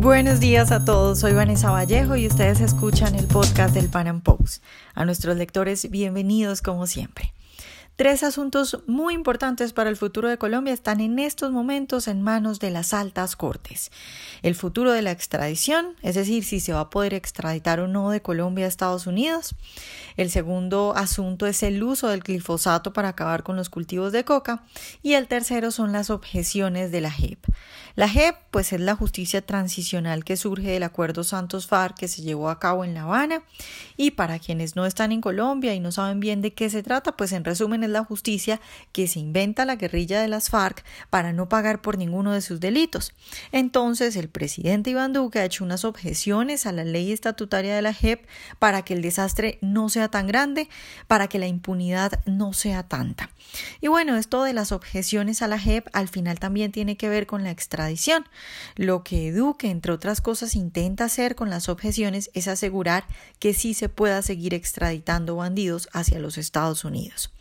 Buenos días a todos, soy Vanessa Vallejo y ustedes escuchan el podcast del Pan Post. A nuestros lectores, bienvenidos como siempre. Tres asuntos muy importantes para el futuro de Colombia están en estos momentos en manos de las altas cortes. El futuro de la extradición, es decir, si se va a poder extraditar o no de Colombia a Estados Unidos. El segundo asunto es el uso del glifosato para acabar con los cultivos de coca. Y el tercero son las objeciones de la JEP. La JEP, pues es la justicia transicional que surge del acuerdo Santos-FARC que se llevó a cabo en La Habana. Y para quienes no están en Colombia y no saben bien de qué se trata, pues en resumen la justicia que se inventa la guerrilla de las FARC para no pagar por ninguno de sus delitos. Entonces, el presidente Iván Duque ha hecho unas objeciones a la ley estatutaria de la JEP para que el desastre no sea tan grande, para que la impunidad no sea tanta. Y bueno, esto de las objeciones a la JEP al final también tiene que ver con la extradición. Lo que Duque, entre otras cosas, intenta hacer con las objeciones es asegurar que sí se pueda seguir extraditando bandidos hacia los Estados Unidos.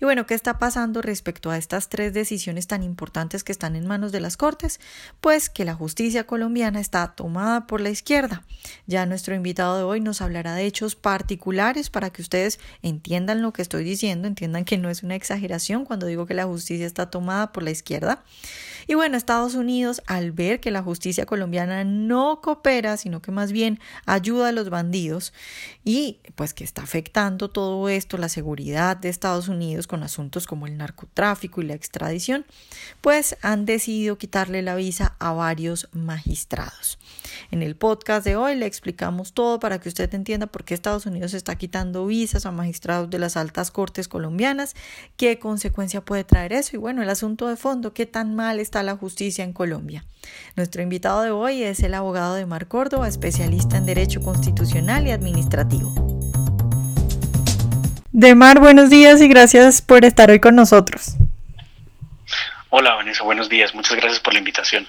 Y bueno, ¿qué está pasando respecto a estas tres decisiones tan importantes que están en manos de las Cortes? Pues que la justicia colombiana está tomada por la izquierda. Ya nuestro invitado de hoy nos hablará de hechos particulares para que ustedes entiendan lo que estoy diciendo, entiendan que no es una exageración cuando digo que la justicia está tomada por la izquierda. Y bueno, Estados Unidos, al ver que la justicia colombiana no coopera, sino que más bien ayuda a los bandidos y pues que está afectando todo esto, la seguridad de Estados Unidos con asuntos como el narcotráfico y la extradición, pues han decidido quitarle la visa a varios magistrados. En el podcast de hoy le explicamos todo para que usted entienda por qué Estados Unidos está quitando visas a magistrados de las altas cortes colombianas, qué consecuencia puede traer eso y bueno, el asunto de fondo, qué tan mal está la justicia en Colombia. Nuestro invitado de hoy es el abogado de Mar Córdoba, especialista en Derecho Constitucional y Administrativo. Demar, buenos días y gracias por estar hoy con nosotros. Hola Vanessa, buenos días, muchas gracias por la invitación.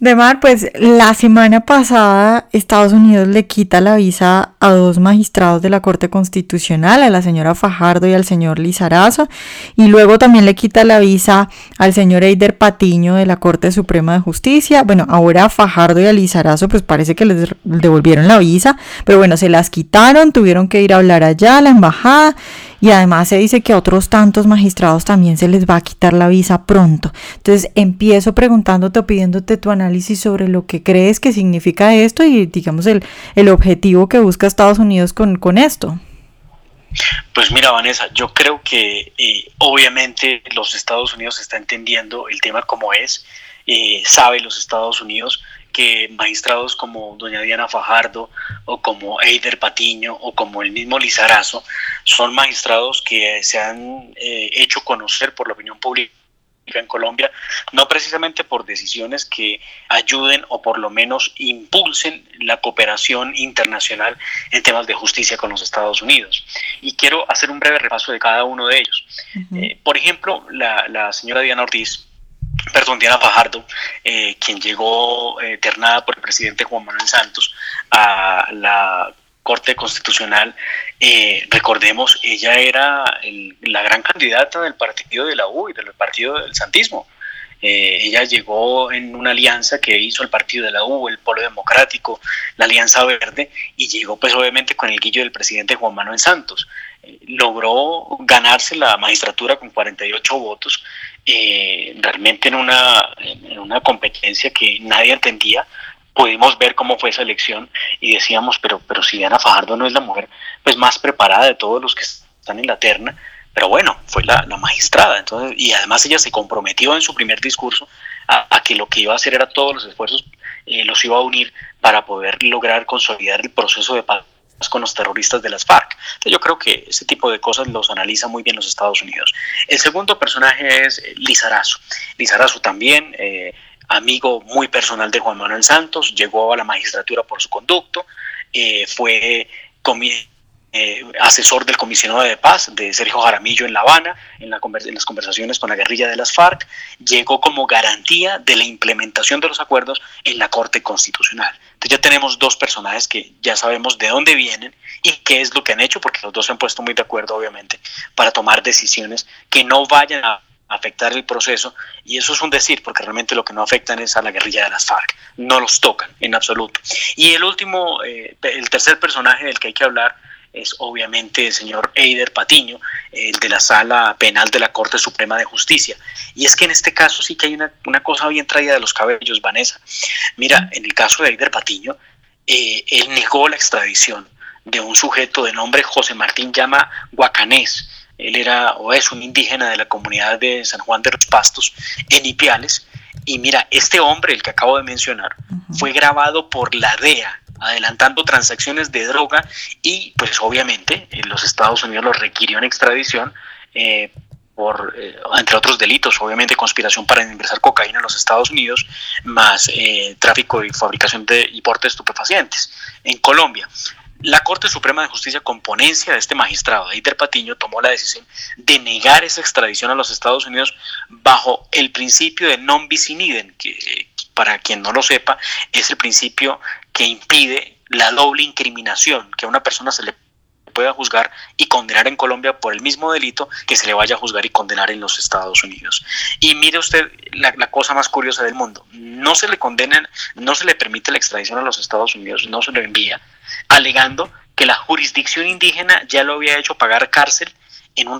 Demar, pues la semana pasada Estados Unidos le quita la visa a dos magistrados de la Corte Constitucional, a la señora Fajardo y al señor Lizarazo, y luego también le quita la visa al señor Eider Patiño de la Corte Suprema de Justicia. Bueno, ahora a Fajardo y a Lizarazo pues parece que les devolvieron la visa, pero bueno, se las quitaron, tuvieron que ir a hablar allá a la embajada y además se dice que a otros tantos magistrados también se les va a quitar la visa pronto. Entonces empiezo preguntándote o pidiéndote tu análisis sobre lo que crees que significa esto y digamos el, el objetivo que busca Estados Unidos con, con esto. Pues mira, Vanessa, yo creo que eh, obviamente los Estados Unidos está entendiendo el tema como es, eh, sabe los Estados Unidos que magistrados como doña Diana Fajardo o como Eider Patiño o como el mismo Lizarazo son magistrados que se han eh, hecho conocer por la opinión pública en Colombia, no precisamente por decisiones que ayuden o por lo menos impulsen la cooperación internacional en temas de justicia con los Estados Unidos. Y quiero hacer un breve repaso de cada uno de ellos. Eh, por ejemplo, la, la señora Diana Ortiz perdón, Diana Fajardo, eh, quien llegó eh, por el presidente Juan Manuel Santos a la Corte Constitucional, eh, recordemos, ella era la gran candidata del partido de la U y del partido del Santismo. ella llegó en una alianza que hizo el partido de la U, el Polo Democrático, la Alianza Verde, y llegó pues obviamente con el guillo del presidente Juan Manuel Santos. logró ganarse la magistratura con 48 votos eh, realmente en una, en una competencia que nadie entendía, pudimos ver cómo fue esa elección y decíamos, pero, pero si Diana Fajardo no es la mujer pues más preparada de todos los que están en la terna, pero bueno, fue la, magistrada, entonces, y además ella se comprometió en su primer discurso a, que lo que iba a hacer era todos los esfuerzos, eh, los iba a unir para poder lograr consolidar el proceso de paz con los terroristas de las FARC. yo creo que ese tipo de cosas los analiza muy bien los Estados Unidos. El segundo personaje es eh, Lizarazo. Lizarazo también, eh, amigo muy personal de Juan Manuel Santos, llegó a la magistratura por su conducto, eh, fue eh, asesor del comisionado de paz de Sergio Jaramillo en La Habana, en, las conversaciones con la guerrilla de las FARC, llegó como garantía de la implementación de los acuerdos en la Corte Constitucional. Entonces ya tenemos dos personajes que ya sabemos de dónde vienen y qué es lo que han hecho, porque los dos se han puesto muy de acuerdo, obviamente, para tomar decisiones que no vayan a afectar el proceso y eso es un decir porque realmente lo que no afectan es a la guerrilla de las FARC, no los tocan en absoluto. Y el último, eh, el tercer personaje del que hay que hablar es obviamente el señor Eider Patiño, el de la sala penal de la Corte Suprema de Justicia. Y es que en este caso sí que hay una, una cosa bien traída de los cabellos, Vanessa. Mira, en el caso de Eider Patiño, eh, él negó la extradición de un sujeto de nombre José Martín Llama Guacanés. Él era o es un indígena de la comunidad de San Juan de los Pastos en Ipiales. Y mira, este hombre, el que acabo de mencionar, fue grabado por la DEA adelantando transacciones de droga y pues obviamente eh, los Estados Unidos lo requirió en extradición eh, por, eh, entre otros delitos, obviamente conspiración para ingresar cocaína en los Estados Unidos, más tráfico y fabricación de, y porte de estupefacientes en Colombia. La Corte Suprema de Justicia, con ponencia de este magistrado, Eider Patiño, tomó la decisión de negar esa extradición a los Estados Unidos bajo el principio de non bis in idem, que para quien no lo sepa, es el principio que impide la doble incriminación, que a una persona se le pueda juzgar y condenar en Colombia por el mismo delito que se le vaya a juzgar y condenar en los Estados Unidos. Y mire usted la, cosa más curiosa del mundo, no se le condena, no se le permite la extradición a los Estados Unidos, no se lo envía, alegando que la jurisdicción indígena ya lo había hecho pagar cárcel en un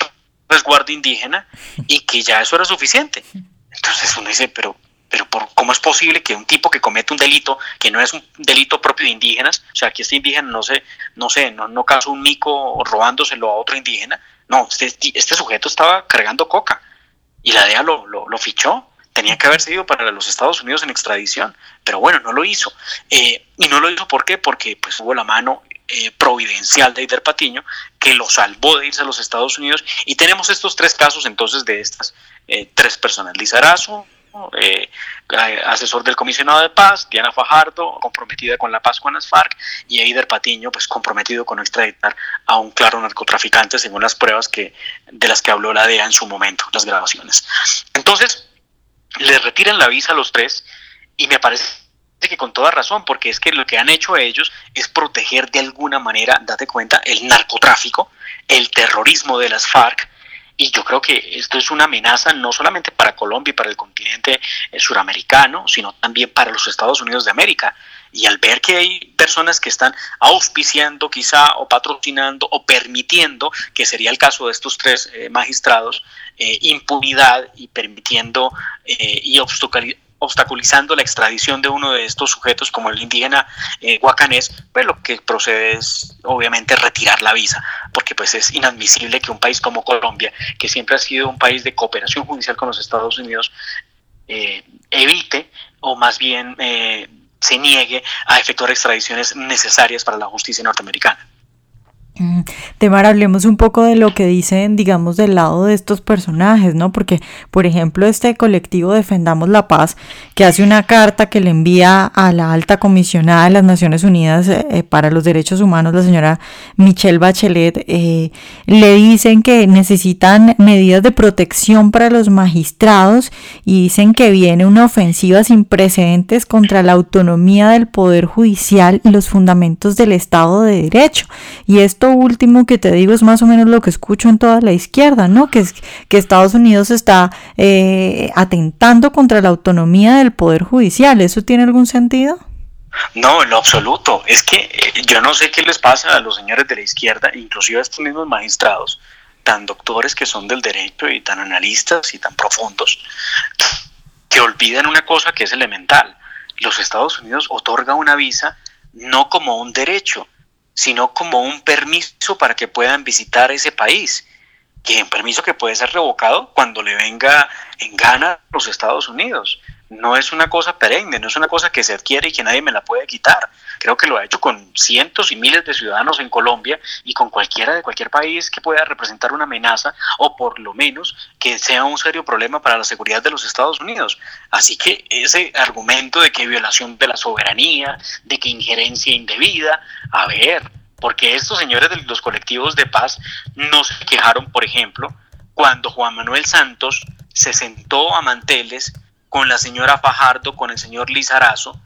resguardo indígena y que ya eso era suficiente. Entonces uno dice, pero pero por, ¿cómo es posible que un tipo que comete un delito que no es un delito propio de indígenas, o sea, que este indígena no sé, no sé, no, no causó un mico robándoselo a otro indígena, no, este, este sujeto estaba cargando coca y la DEA lo, lo, fichó, tenía que haber sido para los Estados Unidos en extradición, pero bueno, no lo hizo. Eh, y no lo hizo ¿por qué? Porque pues hubo la mano eh, providencial de Eider Patiño que lo salvó de irse a los Estados Unidos y tenemos estos tres casos entonces de estas eh, tres personas, Lizarazo, eh, asesor del comisionado de paz, Diana Fajardo, comprometida con la paz con las FARC, y Eider Patiño, pues comprometido con extraditar a un claro narcotraficante, según las pruebas que, de las que habló la DEA en su momento, las grabaciones. Entonces, le retiran la visa a los tres, y me parece que con toda razón, porque es que lo que han hecho ellos es proteger de alguna manera, date cuenta, el narcotráfico, el terrorismo de las FARC, y yo creo que esto es una amenaza no solamente para Colombia y para el continente eh, suramericano, sino también para los Estados Unidos de América. Y al ver que hay personas que están auspiciando quizá o patrocinando o permitiendo, que sería el caso de estos tres eh, magistrados, eh, impunidad y permitiendo y obstaculizando la extradición de uno de estos sujetos como el indígena eh, pues lo que procede es obviamente retirar la visa, porque pues es inadmisible que un país como Colombia, que siempre ha sido un país de cooperación judicial con los Estados Unidos, eh, evite o más bien eh, se niegue a efectuar extradiciones necesarias para la justicia norteamericana. Temar, hablemos un poco de lo que dicen, digamos, del lado de estos personajes, ¿no? Porque, por ejemplo, este colectivo Defendamos la Paz, que hace una carta que le envía a la alta comisionada de las Naciones Unidas eh, eh, para los Derechos Humanos, la señora Michelle Bachelet, eh, le dicen que necesitan medidas de protección para los magistrados y dicen que viene una ofensiva sin precedentes contra la autonomía del Poder Judicial y los fundamentos del Estado de Derecho. Y esto último que te digo es más o menos lo que escucho en toda la izquierda, ¿no? Que, es, que Estados Unidos está eh, atentando contra la autonomía del Poder Judicial. ¿Eso tiene algún sentido? No, en lo absoluto. Es que eh, yo no sé qué les pasa a los señores de la izquierda, inclusive a estos mismos magistrados, tan doctores que son del derecho y tan analistas y tan profundos, que olvidan una cosa que es elemental. Los Estados Unidos otorga una visa no como un derecho, sino como un permiso para que puedan visitar ese país, que un permiso que puede ser revocado cuando le venga en gana los Estados Unidos no es una cosa perenne, no es una cosa que se adquiere y que nadie me la puede quitar. Creo que lo ha hecho con cientos y miles de ciudadanos en Colombia y con cualquiera de cualquier país que pueda representar una amenaza o por lo menos que sea un serio problema para la seguridad de los Estados Unidos. Así que ese argumento de que violación de la soberanía, de que injerencia indebida, a ver, porque estos señores de los colectivos de paz no se quejaron, por ejemplo, cuando Juan Manuel Santos se sentó a manteles con la señora Fajardo, con el señor Lizarazo,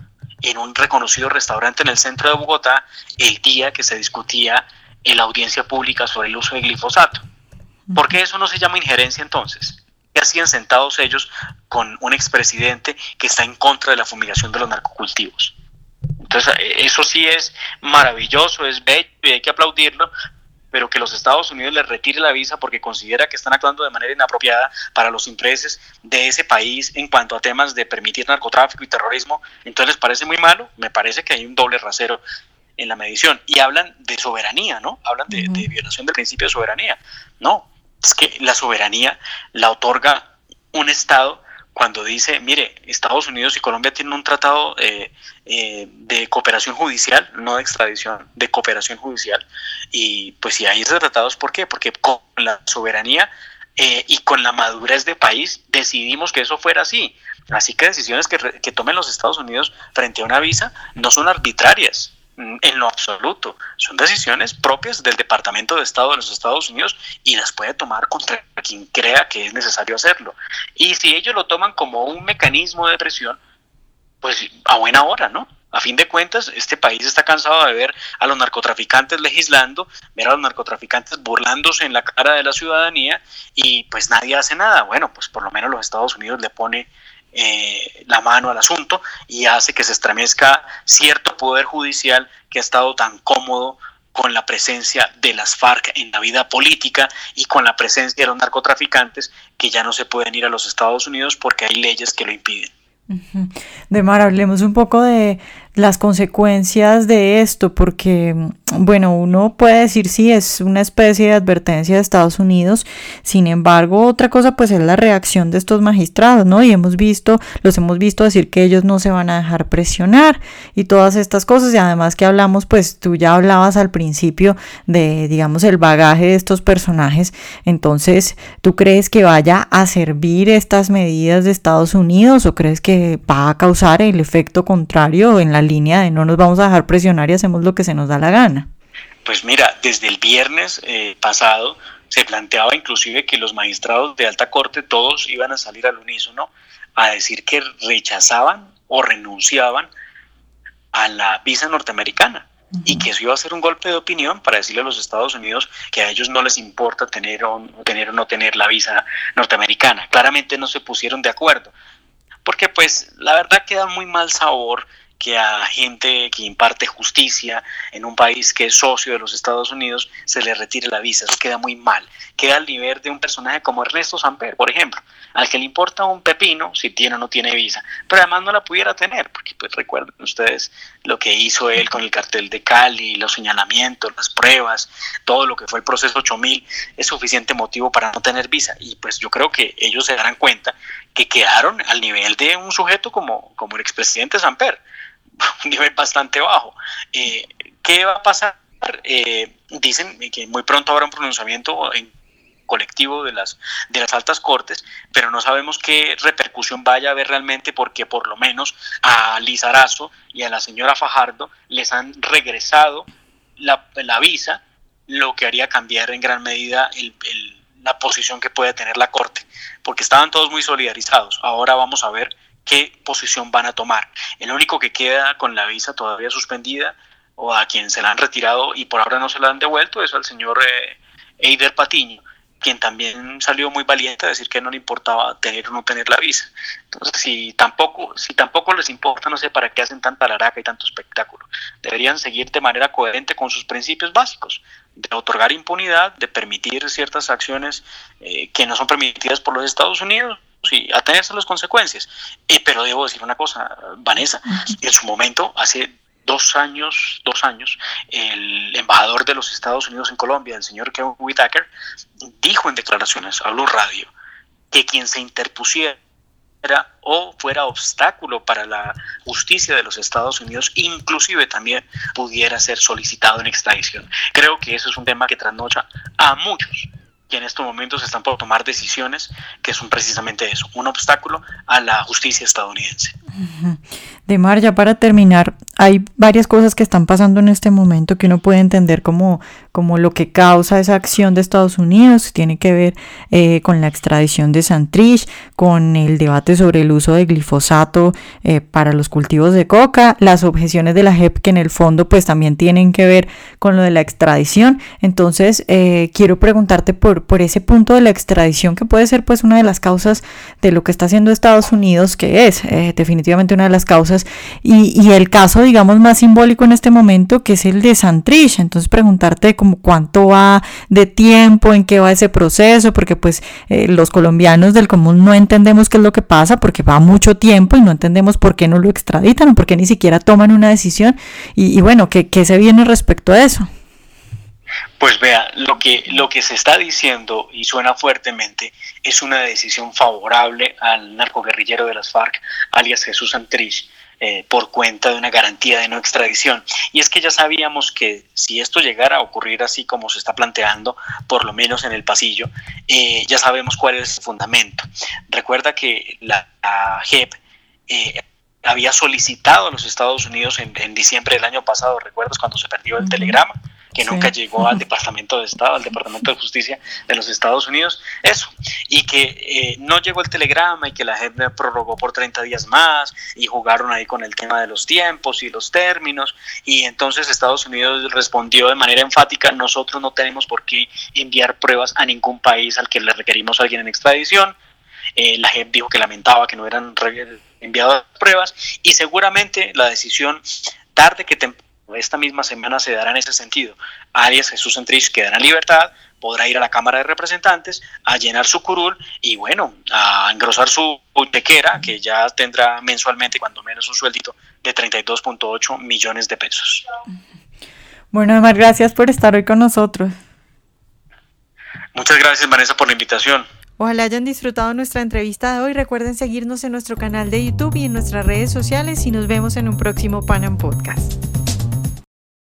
en un reconocido restaurante en el centro de Bogotá, el día que se discutía en la audiencia pública sobre el uso de glifosato. ¿Por qué eso no se llama injerencia entonces? hacían sentados ellos con un expresidente que está en contra de la fumigación de los narcocultivos? Entonces, eh, eso sí es maravilloso, es bello y hay que aplaudirlo, pero que los Estados Unidos les retire la visa porque considera que están actuando de manera inapropiada para los intereses de ese país en cuanto a temas de permitir narcotráfico y terrorismo, entonces les parece muy malo, me parece que hay un doble rasero en la medición. Y hablan de soberanía, ¿no? Hablan de, de violación del principio de soberanía. No, es que la soberanía la otorga un Estado cuando dice, mire, Estados Unidos y Colombia tienen un tratado eh, eh, de cooperación judicial, no de extradición, de cooperación judicial. Y pues si hay ese tratado, ¿por qué? Porque con la soberanía eh, y con la madurez de país decidimos que eso fuera así. Así que decisiones que, que tomen los Estados Unidos frente a una visa no son arbitrarias, en lo absoluto. Son decisiones propias del Departamento de Estado de los Estados Unidos y las puede tomar contra quien crea que es necesario hacerlo. Y si ellos lo toman como un mecanismo de presión, pues a buena hora, ¿no? A fin de cuentas, este país está cansado de ver a los narcotraficantes legislando, ver a los narcotraficantes burlándose en la cara de la ciudadanía y pues nadie hace nada. Bueno, pues por lo menos los Estados Unidos le pone eh, la mano al asunto y hace que se estremezca cierto poder judicial que ha estado tan cómodo con la presencia de las FARC en la vida política y con la presencia de los narcotraficantes que ya no se pueden ir a los Estados Unidos porque hay leyes que lo impiden. De Mar, hablemos un poco de las consecuencias de esto, porque, bueno, uno puede decir sí, es una especie de advertencia de Estados Unidos, sin embargo, otra cosa pues es la reacción de estos magistrados, ¿no? Y hemos visto, los hemos visto decir que ellos no se van a dejar presionar y todas estas cosas, y además que hablamos, pues tú ya hablabas al principio de, digamos, el bagaje de estos personajes, entonces, ¿tú crees que vaya a servir estas medidas de Estados Unidos o crees que va a causar el efecto contrario en la línea de no nos vamos a dejar presionar y hacemos lo que se nos da la gana. Pues mira, desde el viernes eh, pasado se planteaba inclusive que los magistrados de alta corte todos iban a salir al unísono a decir que rechazaban o renunciaban a la visa norteamericana y que eso iba a ser un golpe de opinión para decirle a los Estados Unidos que a ellos no les importa tener o, tener o no tener la visa norteamericana. Claramente no se pusieron de acuerdo, porque pues la verdad queda muy mal sabor que a gente que imparte justicia en un país que es socio de los Estados Unidos se le retire la visa. Eso queda muy mal. Queda al nivel de un personaje como Ernesto Samper, por ejemplo, al que le importa un pepino si tiene o no tiene visa, pero además no la pudiera tener, porque pues recuerden ustedes lo que hizo él con el cartel de Cali, los señalamientos, las pruebas, todo lo que fue el proceso 8000, es suficiente motivo para no tener visa. Y pues yo creo que ellos se darán cuenta que quedaron al nivel de un sujeto como, como el expresidente Samper un nivel bastante bajo. Eh, ¿Qué va a pasar? Eh, dicen que muy pronto habrá un pronunciamiento en colectivo de las, de las altas cortes, pero no sabemos qué repercusión vaya a haber realmente porque por lo menos a Lizarazo y a la señora Fajardo les han regresado la, la visa, lo que haría cambiar en gran medida el, la posición que puede tener la corte, porque estaban todos muy solidarizados. Ahora vamos a ver qué posición van a tomar. El único que queda con la visa todavía suspendida o a quien se la han retirado y por ahora no se la han devuelto es al señor eh, Eider Patiño, quien también salió muy valiente a decir que no le importaba tener o no tener la visa. Entonces, si tampoco, si tampoco les importa, no sé para qué hacen tanta laraca y tanto espectáculo. Deberían seguir de manera coherente con sus principios básicos, de otorgar impunidad, de permitir ciertas acciones eh, que no son permitidas por los Estados Unidos sí, atenerse a las consecuencias. Eh, pero debo decir una cosa, Vanessa, en su momento, hace dos años, dos años, el embajador de los Estados Unidos en Colombia, el señor Kevin Whitaker, dijo en declaraciones a Blue Radio que quien se interpusiera o fuera obstáculo para la justicia de los Estados Unidos, inclusive también pudiera ser solicitado en extradición. Creo que eso es un tema que trasnocha a muchos y en estos momentos están por tomar decisiones que son precisamente eso, un obstáculo a la justicia estadounidense. De Mar, ya para terminar, hay varias cosas que están pasando en este momento que uno puede entender como, como lo que causa esa acción de Estados Unidos. Tiene que ver eh, con la extradición de Santrich, con el debate sobre el uso de glifosato eh, para los cultivos de coca, las objeciones de la JEP que en el fondo pues también tienen que ver con lo de la extradición. Entonces eh, quiero preguntarte por, por ese punto de la extradición que puede ser pues una de las causas de lo que está haciendo Estados Unidos, que es definitivamente una de las causas, y, y el caso digamos, más simbólico en este momento, que es el de Santrich. Entonces, preguntarte cuánto va de tiempo, en qué va ese proceso, porque pues eh, los colombianos del común no entendemos qué es lo que pasa, porque va mucho tiempo y no entendemos por qué no lo extraditan o por qué ni siquiera toman una decisión. Y, bueno, ¿qué, ¿qué se viene respecto a eso? Pues vea, lo que, lo que se está diciendo y suena fuertemente es una decisión favorable al narcoguerrillero de las FARC, alias Jesús Santrich, eh, por cuenta de una garantía de no extradición. Y es que ya sabíamos que si esto llegara a ocurrir así como se está planteando, por lo menos en el pasillo, eh, ya sabemos cuál es el fundamento. Recuerda que la, JEP eh, había solicitado a los Estados Unidos en, en, diciembre del año pasado, ¿recuerdas cuando se perdió el telegrama? Que nunca llegó al Departamento de Estado, al Departamento de Justicia de los Estados Unidos, eso, y que eh, no llegó el telegrama y que la gente prorrogó por 30 días más y jugaron ahí con el tema de los tiempos y los términos, y entonces Estados Unidos respondió de manera enfática, nosotros no tenemos por qué enviar pruebas a ningún país al que le requerimos a alguien en extradición, eh, la JEP dijo que lamentaba que no eran enviadas pruebas y seguramente la decisión tarde que temprano esta misma semana se dará en ese sentido. Arias Jesús Santrich quedará en libertad, podrá ir a la Cámara de Representantes a llenar su curul y bueno, a engrosar su chequera que ya tendrá mensualmente cuando menos un sueldito de 32.8 millones de pesos. Bueno, Omar, gracias por estar hoy con nosotros. Muchas gracias, Vanessa, por la invitación. Ojalá hayan disfrutado nuestra entrevista de hoy. Recuerden seguirnos en nuestro canal de YouTube y en nuestras redes sociales y nos vemos en un próximo Panam Podcast.